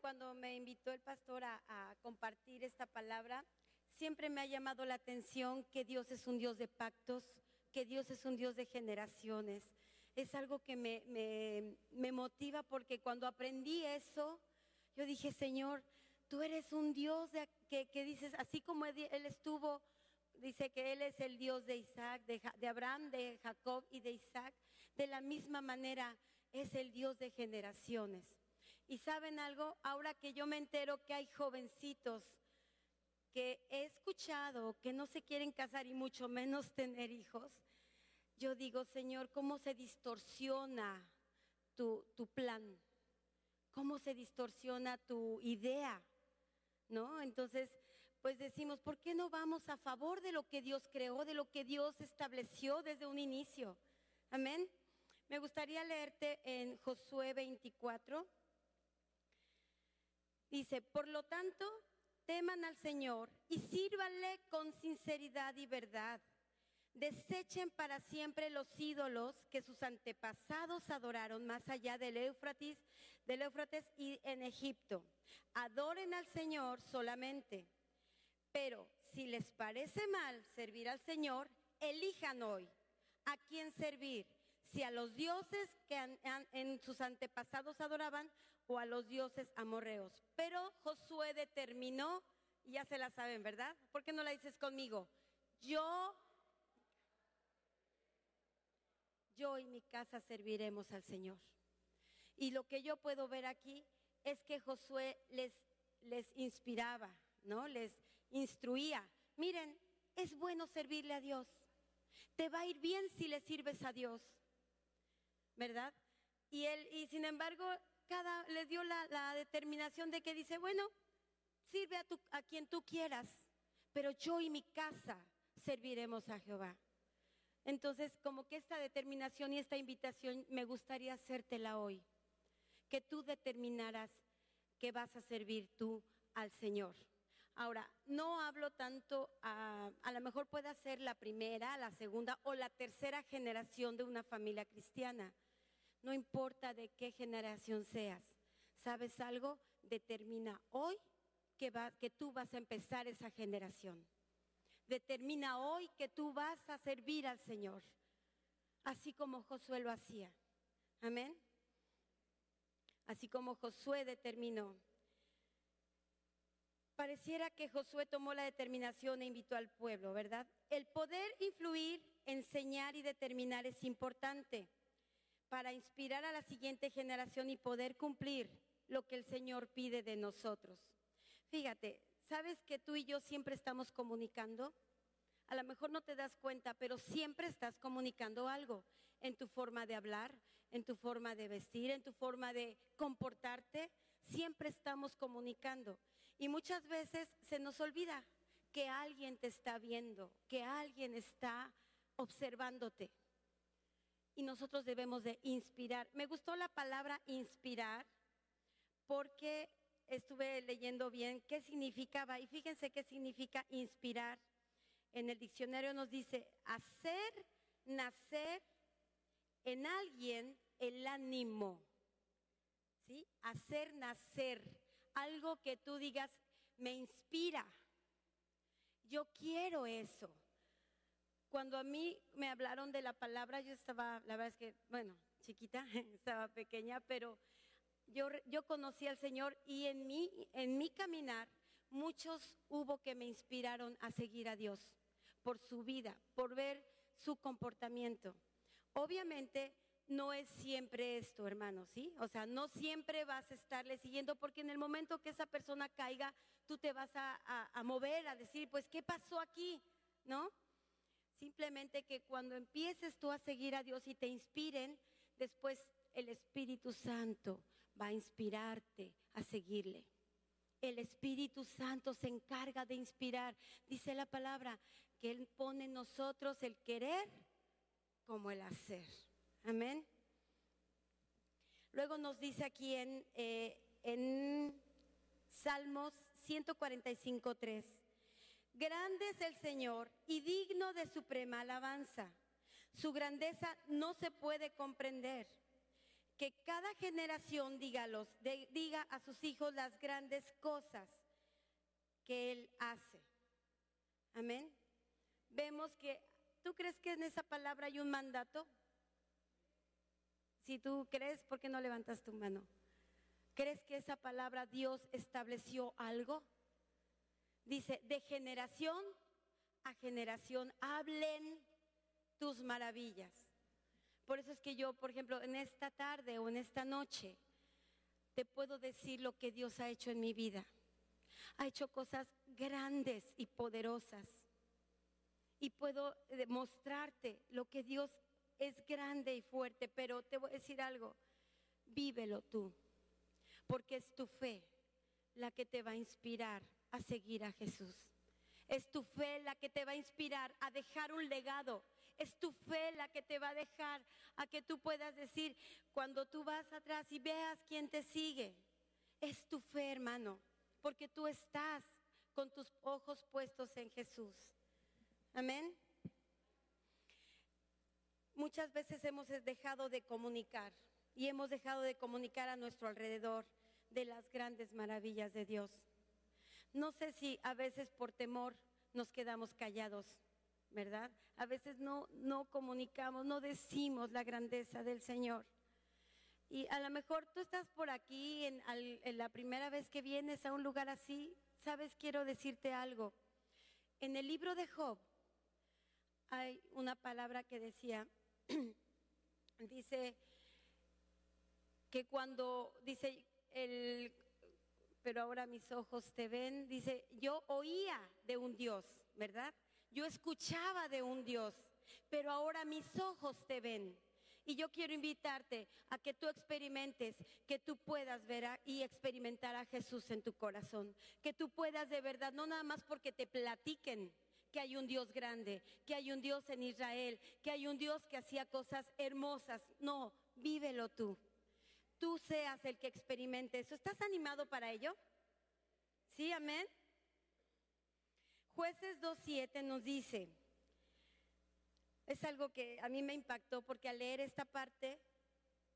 Cuando me invitó el pastor a, compartir esta palabra, siempre me ha llamado la atención que Dios es un Dios de pactos, que Dios es un Dios de generaciones. Es algo que me, motiva porque cuando aprendí eso, yo dije, Señor, tú eres un Dios de, que, que dices, así como Él estuvo dice que Él es el Dios de Isaac, de Abraham, de Jacob y de Isaac. De la misma manera es el Dios de generaciones. Y saben algo, ahora que yo me entero que hay jovencitos que he escuchado que no se quieren casar y mucho menos tener hijos, yo digo, Señor, ¿cómo se distorsiona tu, plan? ¿Cómo se distorsiona tu idea? ¿no? Entonces, pues decimos, ¿por qué no vamos a favor de lo que Dios creó, de lo que Dios estableció desde un inicio? Amén. Me gustaría leerte en Josué 24. Dice, por lo tanto, teman al Señor y sírvanle con sinceridad y verdad. Desechen para siempre los ídolos que sus antepasados adoraron más allá del Éufrates, del Éufrates y en Egipto. Adoren al Señor solamente. Pero si les parece mal servir al Señor, elijan hoy a quién servir. Si a los dioses que en sus antepasados adoraban o a los dioses amorreos. Pero Josué determinó, ya se la saben, ¿verdad? ¿Por qué no la dices conmigo? Yo yo y mi casa serviremos al Señor. Y lo que yo puedo ver aquí es que Josué les, les inspiraba, ¿no? Les instruía. Miren, es bueno servirle a Dios. Te va a ir bien si le sirves a Dios. ¿Verdad? Y él, y sin embargo, cada les dio la, determinación de que dice, bueno, sirve a, quien tú quieras, pero yo y mi casa serviremos a Jehová. Entonces, como que esta determinación y esta invitación me gustaría hacértela hoy, que tú determinaras que vas a servir tú al Señor. Ahora, no hablo tanto, a, a lo mejor puede ser la primera, la segunda o la tercera generación de una familia cristiana. No importa de qué generación seas. ¿Sabes algo? Determina hoy que, tú vas a empezar esa generación. Determina hoy que tú vas a servir al Señor, así como Josué lo hacía. Amén. Así como Josué determinó. Pareciera que Josué tomó la determinación e invitó al pueblo, ¿verdad? El poder influir, enseñar y determinar es importante para inspirar a la siguiente generación y poder cumplir lo que el Señor pide de nosotros. Fíjate, ¿sabes que tú y yo siempre estamos comunicando? A lo mejor no te das cuenta, pero siempre estás comunicando algo en tu forma de hablar, en tu forma de vestir, en tu forma de comportarte. Siempre estamos comunicando. Y muchas veces se nos olvida que alguien te está viendo, que alguien está observándote. Y nosotros debemos de inspirar. Me gustó la palabra inspirar porque estuve leyendo bien qué significaba. Y fíjense qué significa inspirar en el diccionario nos dice hacer nacer en alguien el ánimo. ¿Sí? Hacer nacer algo que tú digas me inspira. Yo quiero eso. Cuando a mí me hablaron de la palabra, yo estaba, la verdad es que, bueno, chiquita, estaba pequeña, pero yo, yo conocí al Señor y en mí, en mi caminar, muchos hubo que me inspiraron a seguir a Dios por su vida, por ver su comportamiento. Obviamente no es siempre esto, hermano, ¿sí? O sea, no siempre vas a estarle siguiendo porque en el momento que esa persona caiga, tú te vas a, a- a mover, a decir, pues, ¿qué pasó aquí? ¿No? Simplemente que cuando empieces tú a seguir a Dios y te inspiren, después el Espíritu Santo va a inspirarte a seguirle. El Espíritu Santo se encarga de inspirar. Dice la palabra que Él pone en nosotros el querer como el hacer. Amén. Luego nos dice aquí en, eh, en Salmos 145, 3. Grande es el Señor y digno de suprema alabanza. Su grandeza no se puede comprender. que cada generación diga, los, de- diga a sus hijos las grandes cosas que Él hace. Amén. Vemos que, ¿tú crees que en esa palabra hay un mandato? Si tú crees, ¿por qué no levantas tu mano? ¿Crees que esa palabra Dios estableció algo? Dice, de generación a generación, hablen tus maravillas. Por eso es que yo, por ejemplo, en esta tarde o en esta noche, te puedo decir lo que Dios ha hecho en mi vida. Ha hecho cosas grandes y poderosas. Y puedo demostrarte lo que Dios es grande y fuerte, pero te voy a decir algo, vívelo tú, porque es tu fe la que te va a inspirar a seguir a Jesús. Es tu fe la que te va a inspirar a dejar un legado. Es tu fe la que te va a dejar a que tú puedas decir, cuando tú vas atrás y veas quién te sigue, es tu fe, hermano, porque tú estás con tus ojos puestos en Jesús. Amén. Muchas veces hemos dejado de comunicar y hemos dejado de comunicar a nuestro alrededor de las grandes maravillas de Dios. No sé si a veces por temor nos quedamos callados, ¿verdad? A veces no, no comunicamos, no decimos la grandeza del Señor. Y a lo mejor tú estás por aquí en, en la primera vez que vienes a un lugar así, sabes, quiero decirte algo. En el libro de Job hay una palabra que decía, dice que cuando, dice, el, pero ahora mis ojos te ven, dice, yo oía de un Dios, ¿verdad? Yo escuchaba de un Dios, pero ahora mis ojos te ven. Y yo quiero invitarte a que tú experimentes, que tú puedas ver y experimentar a Jesús en tu corazón. Que tú puedas de verdad, no nada más porque te platiquen que hay un Dios grande, que hay un Dios en Israel, que hay un Dios que hacía cosas hermosas. No, vívelo tú. Tú seas el que experimente eso. ¿Estás animado para ello? Sí, amén. Jueces 2.7 nos dice, es algo que a mí me impactó porque al leer esta parte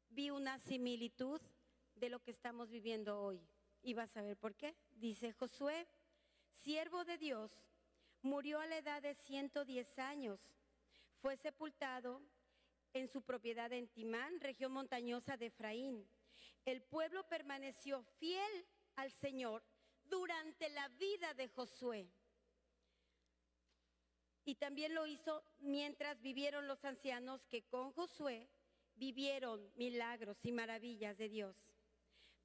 vi una similitud de lo que estamos viviendo hoy. Y vas a ver por qué. Dice Josué, siervo de Dios, murió a la edad de 110 años. Fue sepultado en su propiedad en Timán, región montañosa de Efraín. El pueblo permaneció fiel al Señor durante la vida de Josué. Y también lo hizo mientras vivieron los ancianos que con Josué vivieron milagros y maravillas de Dios.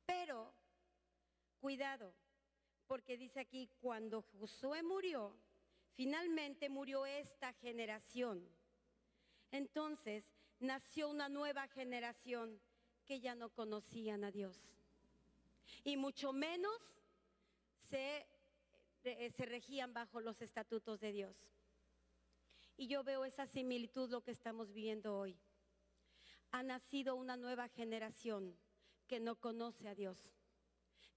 Pero, cuidado, porque dice aquí, cuando Josué murió, finalmente murió esta generación. Entonces nació una nueva generación que ya no conocían a Dios. Y mucho menos se, se regían bajo los estatutos de Dios. Y yo veo esa similitud lo que estamos viviendo hoy. Ha nacido una nueva generación que no conoce a Dios,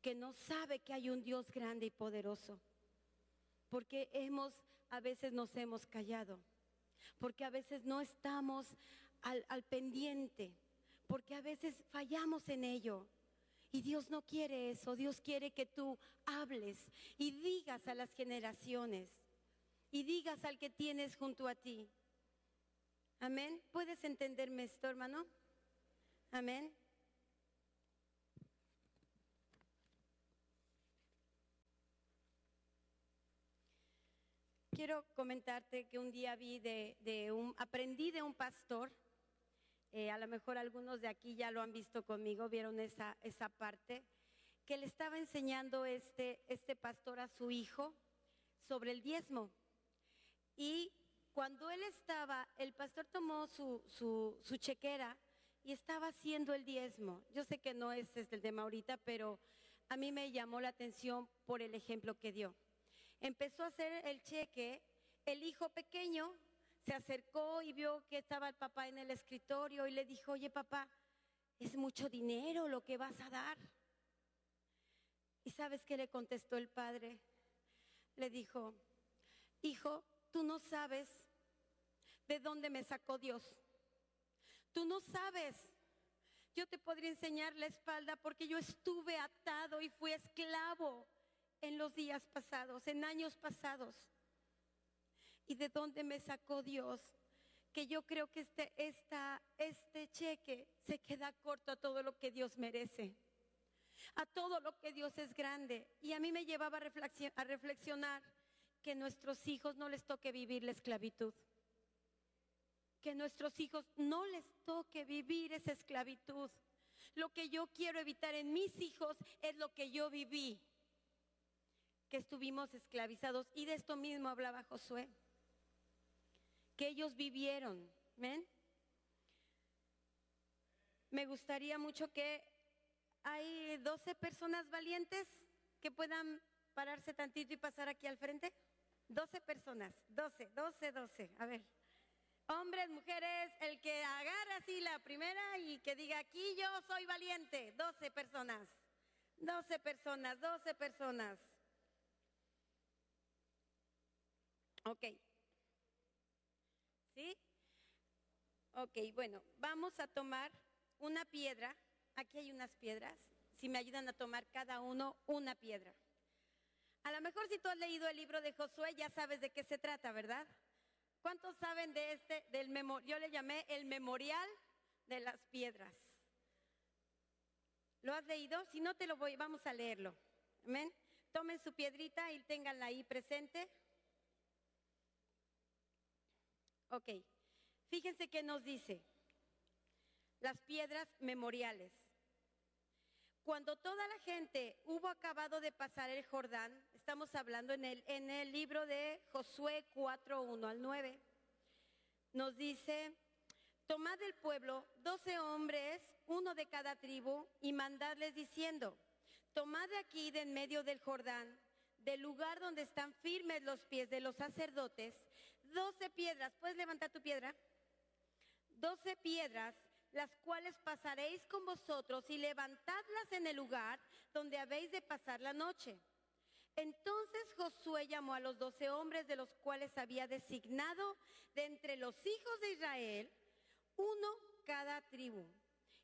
que no sabe que hay un Dios grande y poderoso. Porque hemos, a veces nos hemos callado, porque a veces no estamos al, al pendiente, porque a veces fallamos en ello. Y Dios no quiere eso, Dios quiere que tú hables y digas a las generaciones y digas al que tienes junto a ti. Amén. ¿Puedes entenderme esto, hermano? Amén. Quiero comentarte que un día vi de, de un, aprendí de un pastor, eh, a lo mejor algunos de aquí ya lo han visto conmigo, vieron esa, esa parte, que le estaba enseñando este, este pastor a su hijo sobre el diezmo. Y cuando él estaba, el pastor tomó su, su, su chequera y estaba haciendo el diezmo. Yo sé que no es este el tema ahorita, pero a mí me llamó la atención por el ejemplo que dio. Empezó a hacer el cheque, el hijo pequeño se acercó y vio que estaba el papá en el escritorio y le dijo, oye papá, es mucho dinero lo que vas a dar. ¿Y sabes qué le contestó el padre? Le dijo, hijo, tú no sabes de dónde me sacó Dios. Tú no sabes Yo te podría enseñar la espalda porque yo estuve atado y fui esclavo en los días pasados, en años pasados. ¿Y de dónde me sacó Dios? Que yo creo que este, este cheque se queda corto a todo lo que Dios merece, a todo lo que Dios es grande. Y a mí me llevaba a reflexionar que nuestros hijos no les toque vivir la esclavitud que nuestros hijos no les toque vivir esa esclavitud. Lo que yo quiero evitar en mis hijos es lo que yo viví, que estuvimos esclavizados. Y de esto mismo hablaba Josué, que ellos vivieron. ¿Ven? Me gustaría mucho que hay 12 personas valientes que puedan pararse tantito y pasar aquí al frente. 12 personas, 12, 12, 12. A ver. Hombres, mujeres, el que agarre así la primera y que diga, aquí yo soy valiente. 12 personas. 12 personas, 12 personas. Ok. ¿Sí? Ok, bueno, vamos a tomar una piedra. Aquí hay unas piedras. Si me ayudan a tomar cada uno una piedra. A lo mejor si tú has leído el libro de Josué ya sabes de qué se trata, ¿verdad? ¿Cuántos saben de este, del memorial? Yo le llamé el memorial de las piedras. ¿Lo has leído? Si no te lo voy, vamos a leerlo. Amén. Tomen su piedrita y ténganla ahí presente. Ok. Fíjense qué nos dice. Las piedras memoriales. Cuando toda la gente hubo acabado de pasar el Jordán, estamos hablando en el, en el libro de Josué 4, 1 al 9, nos dice, tomad del pueblo doce hombres, uno de cada tribu, y mandadles diciendo, tomad de aquí de en medio del Jordán, del lugar donde están firmes los pies de los sacerdotes, doce piedras, ¿puedes levantar tu piedra? Doce piedras las cuales pasaréis con vosotros y levantadlas en el lugar donde habéis de pasar la noche. Entonces Josué llamó a los doce hombres de los cuales había designado de entre los hijos de Israel, uno cada tribu.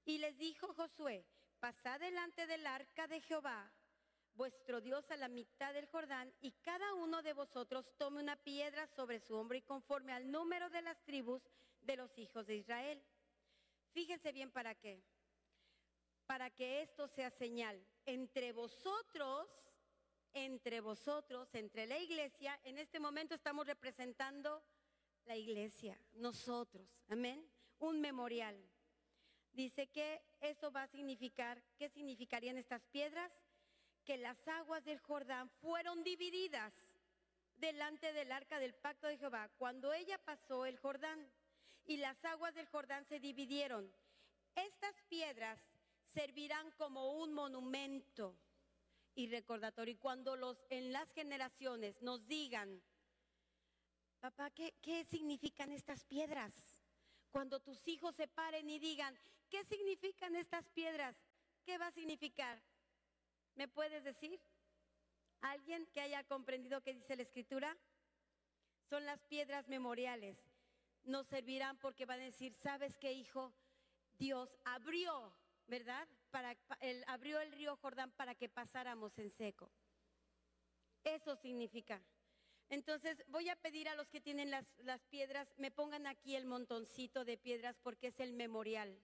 Y les dijo Josué, pasad delante del arca de Jehová, vuestro Dios a la mitad del Jordán, y cada uno de vosotros tome una piedra sobre su hombro y conforme al número de las tribus de los hijos de Israel. Fíjense bien para qué. Para que esto sea señal entre vosotros, entre vosotros, entre la iglesia. En este momento estamos representando la iglesia, nosotros. Amén. Un memorial. Dice que eso va a significar, ¿qué significarían estas piedras? Que las aguas del Jordán fueron divididas delante del arca del pacto de Jehová cuando ella pasó el Jordán y las aguas del Jordán se dividieron. Estas piedras servirán como un monumento y recordatorio. Y cuando los, en las generaciones nos digan, papá, ¿qué, ¿qué significan estas piedras? Cuando tus hijos se paren y digan, ¿qué significan estas piedras? ¿Qué va a significar? ¿Me puedes decir? ¿Alguien que haya comprendido qué dice la escritura? Son las piedras memoriales nos servirán porque van a decir, ¿sabes qué, hijo? Dios abrió, ¿verdad? Para, abrió el río Jordán para que pasáramos en seco. Eso significa. Entonces voy a pedir a los que tienen las, las piedras, me pongan aquí el montoncito de piedras porque es el memorial.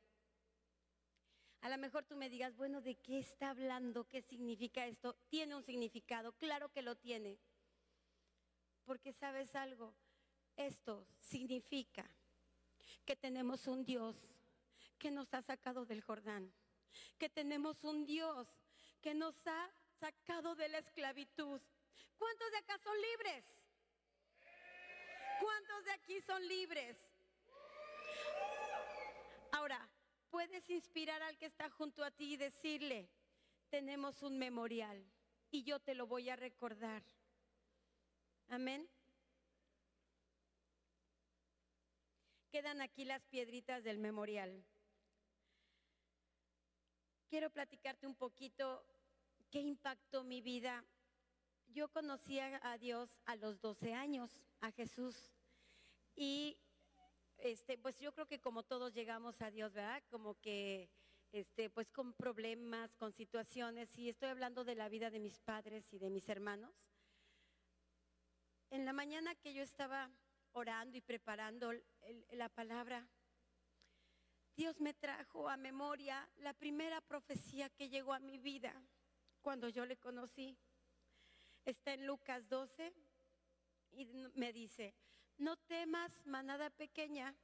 A lo mejor tú me digas, bueno, ¿de qué está hablando? ¿Qué significa esto? Tiene un significado, claro que lo tiene. Porque sabes algo, esto significa que tenemos un Dios que nos ha sacado del Jordán, que tenemos un Dios que nos ha sacado de la esclavitud. ¿Cuántos de acá son libres? ¿Cuántos de aquí son libres? Ahora, puedes inspirar al que está junto a ti y decirle, tenemos un memorial y yo te lo voy a recordar. Amén. Quedan aquí las piedritas del memorial. Quiero platicarte un poquito qué impactó mi vida. Yo conocí a Dios a los 12 años, a Jesús. Y este, pues yo creo que como todos llegamos a Dios, ¿verdad? Como que este, pues con problemas, con situaciones, y estoy hablando de la vida de mis padres y de mis hermanos. En la mañana que yo estaba orando y preparando la palabra, Dios me trajo a memoria la primera profecía que llegó a mi vida cuando yo le conocí. Está en Lucas 12 y me dice, no temas, manada pequeña,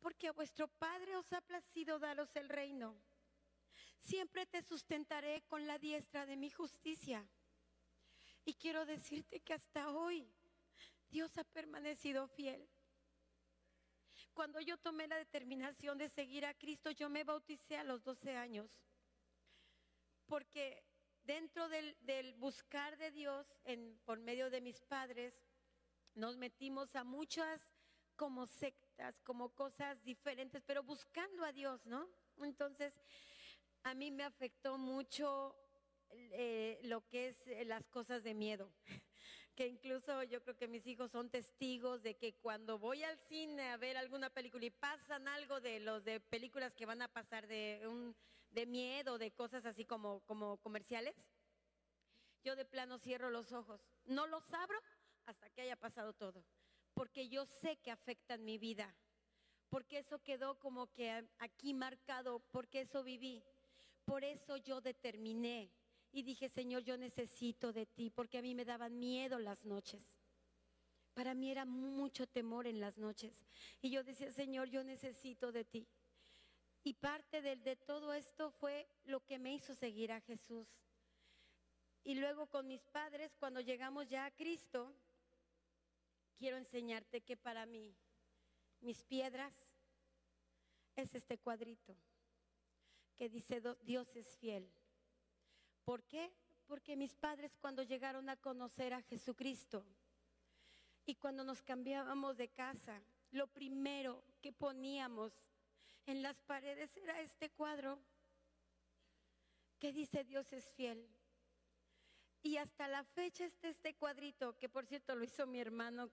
porque a vuestro Padre os ha placido daros el reino. Siempre te sustentaré con la diestra de mi justicia. Y quiero decirte que hasta hoy Dios ha permanecido fiel. Cuando yo tomé la determinación de seguir a Cristo, yo me bauticé a los 12 años. Porque dentro del, buscar de Dios por medio de mis padres, nos metimos a muchas como sectas, como cosas diferentes, pero buscando a Dios, ¿no? Entonces, a mí me afectó mucho eh, lo que es eh, las cosas de miedo, incluso yo creo que mis hijos son testigos de que cuando voy al cine a ver alguna película y pasan algo de los de películas que van a pasar de, un, de miedo, de cosas así como, como comerciales, yo de plano cierro los ojos, no los abro hasta que haya pasado todo, porque yo sé que afectan mi vida, porque eso quedó como que aquí marcado, porque eso viví. Por eso yo determiné y dije, Señor, yo necesito de ti, porque a mí me daban miedo las noches. Para mí era mucho temor en las noches. Y yo decía, Señor, yo necesito de ti. Y parte de, de todo esto fue lo que me hizo seguir a Jesús. Y luego con mis padres, cuando llegamos ya a Cristo, quiero enseñarte que para mí mis piedras es este cuadrito que dice Dios es fiel. ¿Por qué? Porque mis padres cuando llegaron a conocer a Jesucristo y cuando nos cambiábamos de casa, lo primero que poníamos en las paredes era este cuadro que dice Dios es fiel. Y hasta la fecha está este cuadrito, que por cierto lo hizo mi hermano,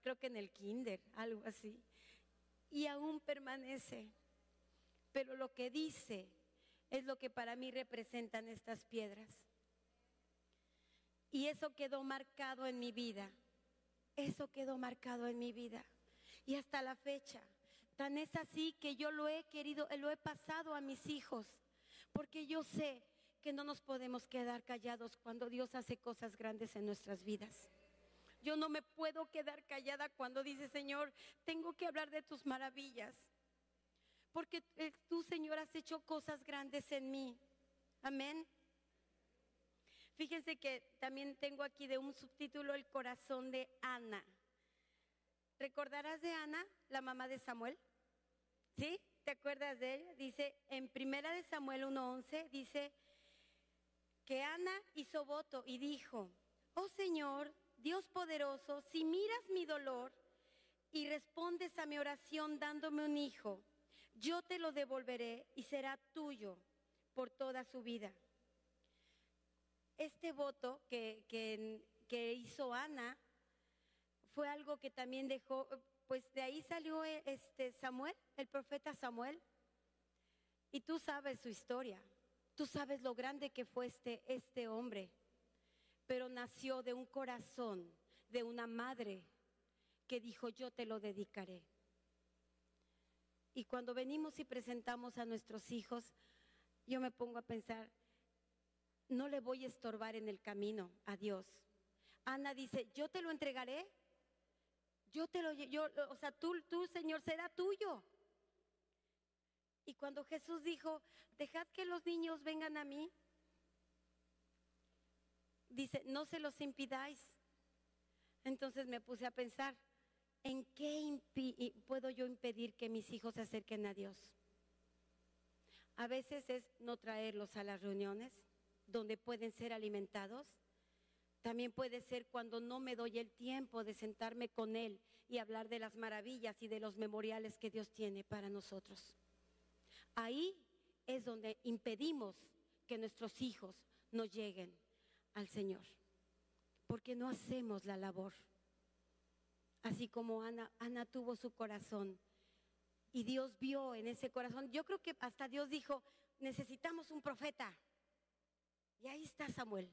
creo que en el kinder, algo así. Y aún permanece. Pero lo que dice es lo que para mí representan estas piedras. Y eso quedó marcado en mi vida. Eso quedó marcado en mi vida. Y hasta la fecha. Tan es así que yo lo he querido, lo he pasado a mis hijos. Porque yo sé que no nos podemos quedar callados cuando Dios hace cosas grandes en nuestras vidas. Yo no me puedo quedar callada cuando dice, Señor, tengo que hablar de tus maravillas. Porque eh, tú, Señor, has hecho cosas grandes en mí. Amén. Fíjense que también tengo aquí de un subtítulo el corazón de Ana. ¿Recordarás de Ana, la mamá de Samuel? ¿Sí? ¿Te acuerdas de ella? Dice, en primera de Samuel 1.11, dice, que Ana hizo voto y dijo, oh Señor, Dios poderoso, si miras mi dolor y respondes a mi oración dándome un hijo, yo te lo devolveré y será tuyo por toda su vida. Este voto que, que, hizo Ana fue algo que también dejó, pues de ahí salió este Samuel, el profeta Samuel, y tú sabes su historia. Tú sabes lo grande que fue este, este hombre, pero nació de un corazón, de una madre que dijo, yo te lo dedicaré. Y cuando venimos y presentamos a nuestros hijos, yo me pongo a pensar, no le voy a estorbar en el camino a Dios. Ana dice, yo te lo entregaré. Yo te lo, yo, o sea, tú, tú, Señor, será tuyo. Y cuando Jesús dijo, dejad que los niños vengan a mí, dice, no se los impidáis. Entonces me puse a pensar, ¿en qué puedo yo impedir que mis hijos se acerquen a Dios? A veces es no traerlos a las reuniones donde pueden ser alimentados. También puede ser cuando no me doy el tiempo de sentarme con Él y hablar de las maravillas y de los memoriales que Dios tiene para nosotros. Ahí es donde impedimos que nuestros hijos no lleguen al Señor, porque no hacemos la labor. Así como Ana, Ana tuvo su corazón Y Dios vio en ese corazón, yo creo que hasta Dios dijo, necesitamos un profeta. Y ahí está Samuel,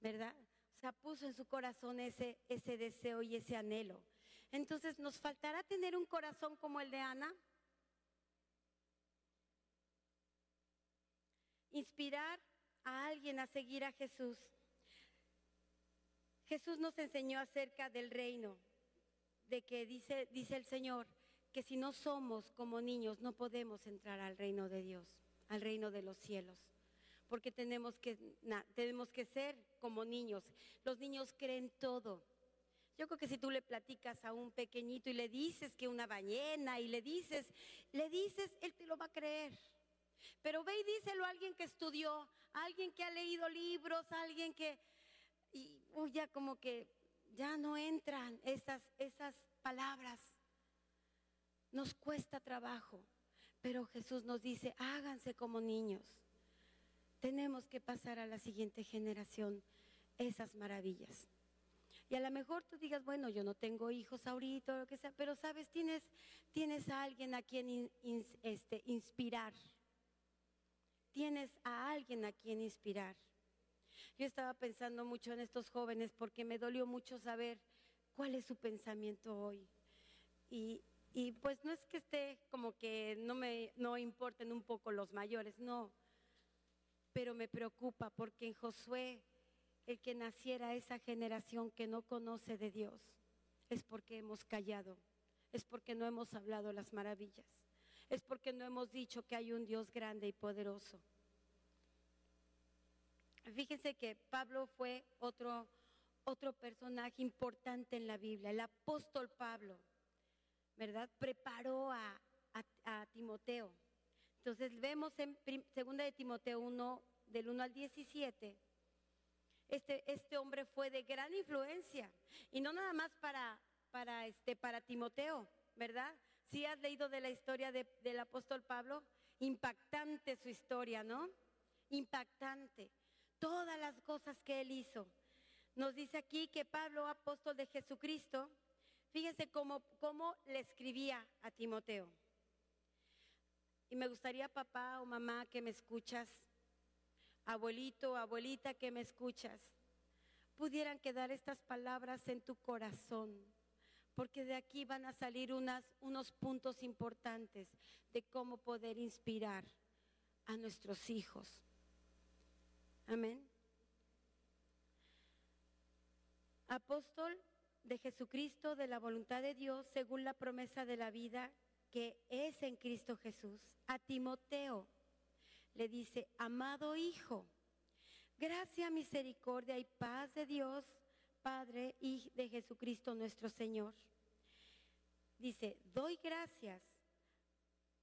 ¿verdad? O sea, puso en su corazón ese, ese deseo y ese anhelo. Entonces, ¿nos faltará tener un corazón como el de Ana? Inspirar a alguien a seguir a Jesús. Jesús nos enseñó acerca del reino, de que dice, dice el Señor, que si no somos como niños no podemos entrar al reino de Dios, al reino de los cielos, porque tenemos que, tenemos que ser como niños. Los niños creen todo. Yo creo que si tú le platicas a un pequeñito y le dices que una ballena y le dices, le dices, él te lo va a creer. Pero ve y díselo a alguien que estudió, a alguien que ha leído libros, a alguien que, ya como que ya no entran esas, esas palabras. Nos cuesta trabajo, pero Jesús nos dice, háganse como niños. Tenemos que pasar a la siguiente generación esas maravillas. Y a lo mejor tú digas, bueno, yo no tengo hijos ahorita o lo que sea, pero sabes, tienes, tienes a alguien a quien este, inspirar tienes a alguien a quien inspirar. Yo estaba pensando mucho en estos jóvenes porque me dolió mucho saber cuál es su pensamiento hoy. Y, pues no es que esté como que no me no importen un poco los mayores, no. Pero me preocupa porque en Josué, el que naciera esa generación que no conoce de Dios, es porque hemos callado, es porque no hemos hablado las maravillas es porque no hemos dicho que hay un Dios grande y poderoso. Fíjense que Pablo fue otro, otro personaje importante en la Biblia, el apóstol Pablo, ¿verdad? Preparó a, Timoteo. Entonces vemos en segunda de Timoteo 1, del 1 al 17, este, este hombre fue de gran influencia, y no nada más para, para, este, para Timoteo, ¿verdad? Si has leído de la historia del apóstol Pablo, impactante su historia, ¿no? Impactante. Todas las cosas que él hizo. Nos dice aquí que Pablo, apóstol de Jesucristo, fíjense cómo, cómo le escribía a Timoteo. Y me gustaría, papá o mamá, que me escuchas, abuelito o abuelita que me escuchas, pudieran quedar estas palabras en tu corazón porque de aquí van a salir unos puntos importantes de cómo poder inspirar a nuestros hijos. Amén. Apóstol de Jesucristo, de la voluntad de Dios, según la promesa de la vida que es en Cristo Jesús. A Timoteo le dice, amado hijo, gracia, misericordia y paz de Dios Padre y de Jesucristo nuestro Señor. Dice, doy gracias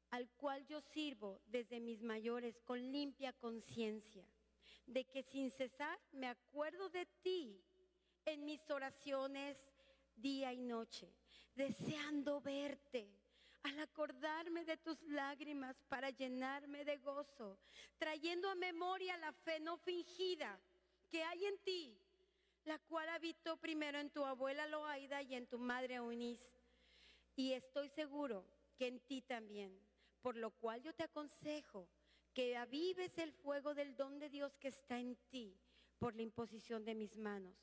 al cual yo sirvo desde mis mayores con limpia conciencia, de que sin cesar me acuerdo de ti en mis oraciones día y noche, deseando verte, al acordarme de tus lágrimas para llenarme de gozo, trayendo a memoria la fe no fingida que hay en ti la cual habitó primero en tu abuela Loaida y en tu madre Eunice. Y estoy seguro que en ti también, por lo cual yo te aconsejo que avives el fuego del don de Dios que está en ti por la imposición de mis manos,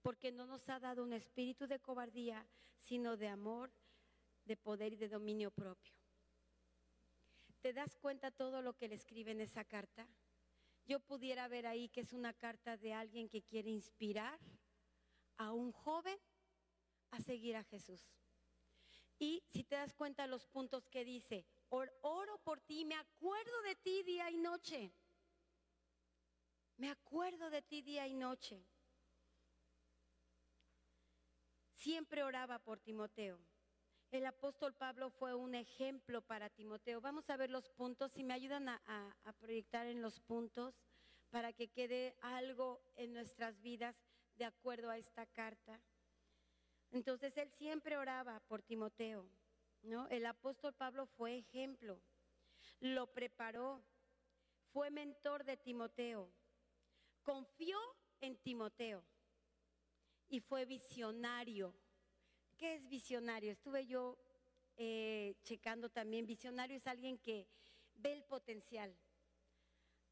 porque no nos ha dado un espíritu de cobardía, sino de amor, de poder y de dominio propio. ¿Te das cuenta todo lo que le escribe en esa carta? yo pudiera ver ahí que es una carta de alguien que quiere inspirar a un joven a seguir a Jesús. Y si te das cuenta los puntos que dice, oro por ti, me acuerdo de ti día y noche. Me acuerdo de ti día y noche. Siempre oraba por Timoteo. El apóstol Pablo fue un ejemplo para Timoteo. Vamos a ver los puntos, si me ayudan a, proyectar en los puntos para que quede algo en nuestras vidas de acuerdo a esta carta. Entonces él siempre oraba por Timoteo, ¿no? El apóstol Pablo fue ejemplo, lo preparó, fue mentor de Timoteo, confió en Timoteo y fue visionario ¿Qué es visionario? Estuve yo eh, checando también, visionario es alguien que ve el potencial.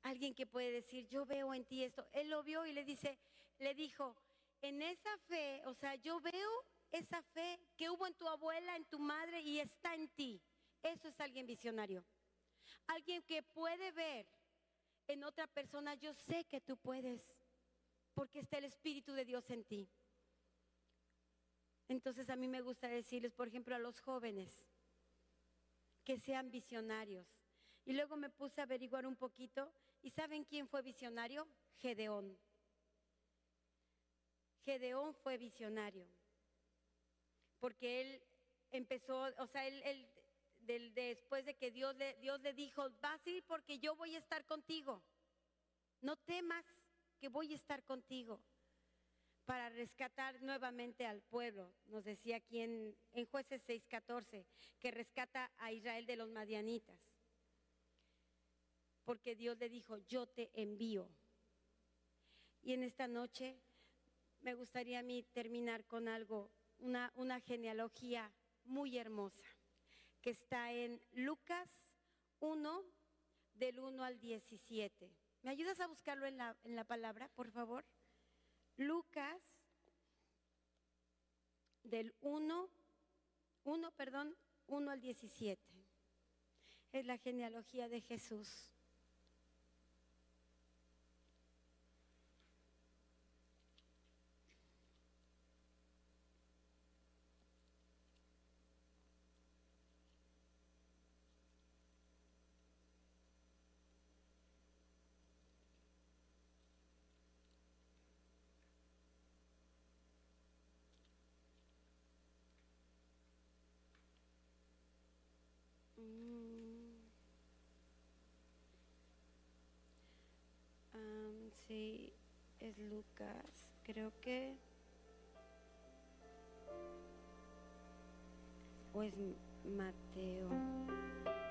Alguien que puede decir, yo veo en ti esto. Él lo vio y le dice, le dijo, en esa fe, o sea, yo veo esa fe que hubo en tu abuela, en tu madre y está en ti. Eso es alguien visionario. Alguien que puede ver en otra persona, yo sé que tú puedes, porque está el Espíritu de Dios en ti. Entonces a mí me gusta decirles, por ejemplo, a los jóvenes, que sean visionarios. Y luego me puse a averiguar un poquito, ¿y saben quién fue visionario? Gedeón. Gedeón fue visionario, porque él empezó, o sea, él, después de que Dios le, dijo, vas a ir porque yo voy a estar contigo, no temas que voy a estar contigo para rescatar nuevamente al pueblo. Nos decía aquí en, en jueces 6:14, que rescata a Israel de los madianitas. Porque Dios le dijo, yo te envío. Y en esta noche me gustaría a mí terminar con algo, una, una genealogía muy hermosa, que está en Lucas 1, del 1 al 17. ¿Me ayudas a buscarlo en la, en la palabra, por favor? Lucas del 1, 1, perdón, 1 al 17. Es la genealogía de Jesús. Sí, es Lucas. Creo que... O es Mateo.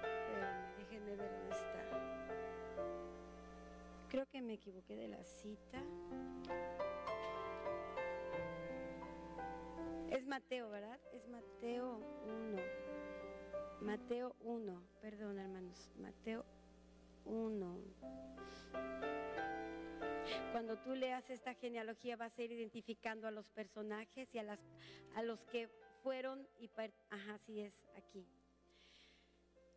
Espérenme, déjenme ver dónde está. Creo que me equivoqué de la cita. Es Mateo, ¿verdad? Es Mateo 1. Mateo 1, perdón hermanos, Mateo 1. Cuando tú leas esta genealogía vas a ir identificando a los personajes y a, las, a los que fueron y... Ajá, así es, aquí.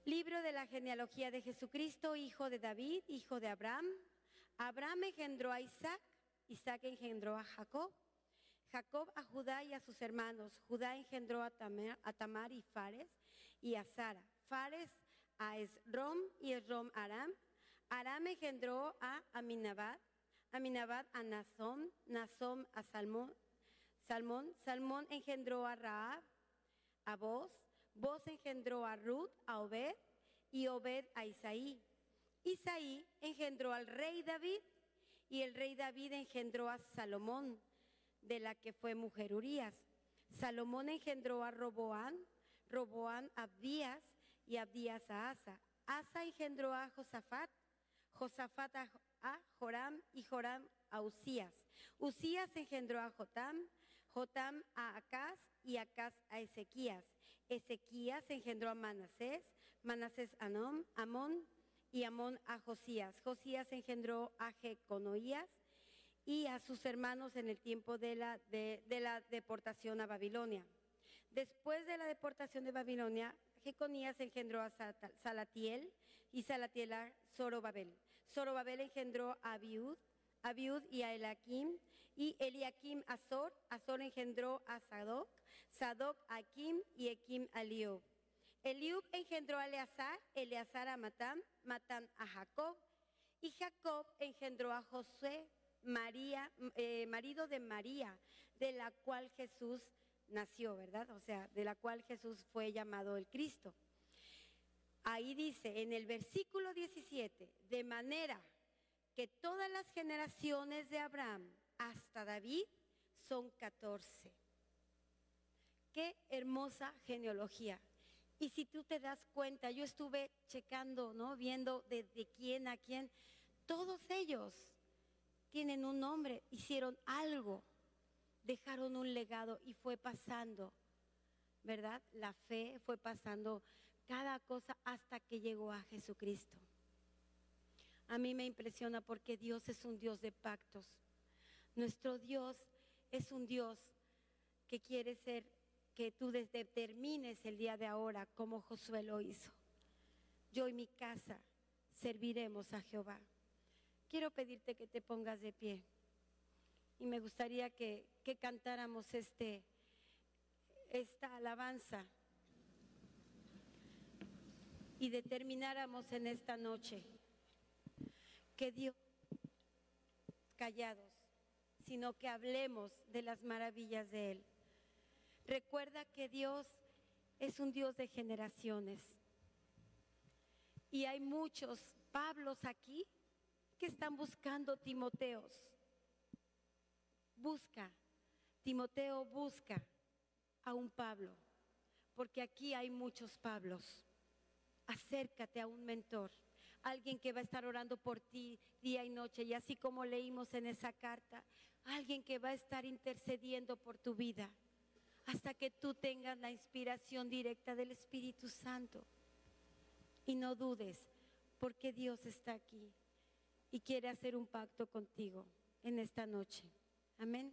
Libro de la genealogía de Jesucristo, hijo de David, hijo de Abraham. Abraham engendró a Isaac, Isaac engendró a Jacob, Jacob a Judá y a sus hermanos. Judá engendró a Tamar, y Fares y a Sara. Fares a Esrom y Esrom a Aram. Aram engendró a Aminabad, Aminabad a Nazón, Nazón a Salmón, Salmón, Salmón engendró a Raab, a Boz, Boz engendró a Ruth, a Obed, y Obed a Isaí. Isaí engendró al rey David, y el rey David engendró a Salomón, de la que fue mujer Urías. Salomón engendró a Roboán, Roboán a Abdías, y Abdías a Asa. Asa engendró a Josafat, Josafat a Joram y Joram a Usías. Usías engendró a Jotam, Jotam a Acaz y Acaz a Ezequías. Ezequías engendró a Manasés, Manasés a Amón y Amón a Josías. Josías engendró a Jeconoías y a sus hermanos en el tiempo de la, de, la deportación a Babilonia. Después de la deportación de Babilonia, Jeconías engendró a Salatiel y Salatiel a Zorobabel. Zorobabel engendró a Abiud, Abiud y a Elaquim, y Eliakim a Azor, Azor engendró a Sadoc, Sadoc a Akim y Ekim a Liub. Eliub engendró a Eleazar, Eleazar a Matam, Matam a Jacob, y Jacob engendró a José, María, eh, marido de María, de la cual Jesús nació, ¿verdad? O sea, de la cual Jesús fue llamado el Cristo. Ahí dice en el versículo 17, de manera que todas las generaciones de Abraham hasta David son 14. Qué hermosa genealogía. Y si tú te das cuenta, yo estuve checando, ¿no? Viendo de, de quién a quién. Todos ellos tienen un nombre, hicieron algo, dejaron un legado y fue pasando ¿verdad? La fe fue pasando cada cosa hasta que llegó a Jesucristo. A mí me impresiona porque Dios es un Dios de pactos. Nuestro Dios es un Dios que quiere ser, que tú determines el día de ahora como Josué lo hizo. Yo y mi casa serviremos a Jehová. Quiero pedirte que te pongas de pie y me gustaría que, cantáramos este, esta alabanza y determináramos en esta noche que Dios callados, sino que hablemos de las maravillas de Él. Recuerda que Dios es un Dios de generaciones. Y hay muchos Pablos aquí que están buscando Timoteos. Busca, Timoteo busca a un Pablo, porque aquí hay muchos Pablos. Acércate a un mentor, alguien que va a estar orando por ti día y noche, y así como leímos en esa carta, alguien que va a estar intercediendo por tu vida hasta que tú tengas la inspiración directa del Espíritu Santo. Y no dudes, porque Dios está aquí y quiere hacer un pacto contigo en esta noche. Amén.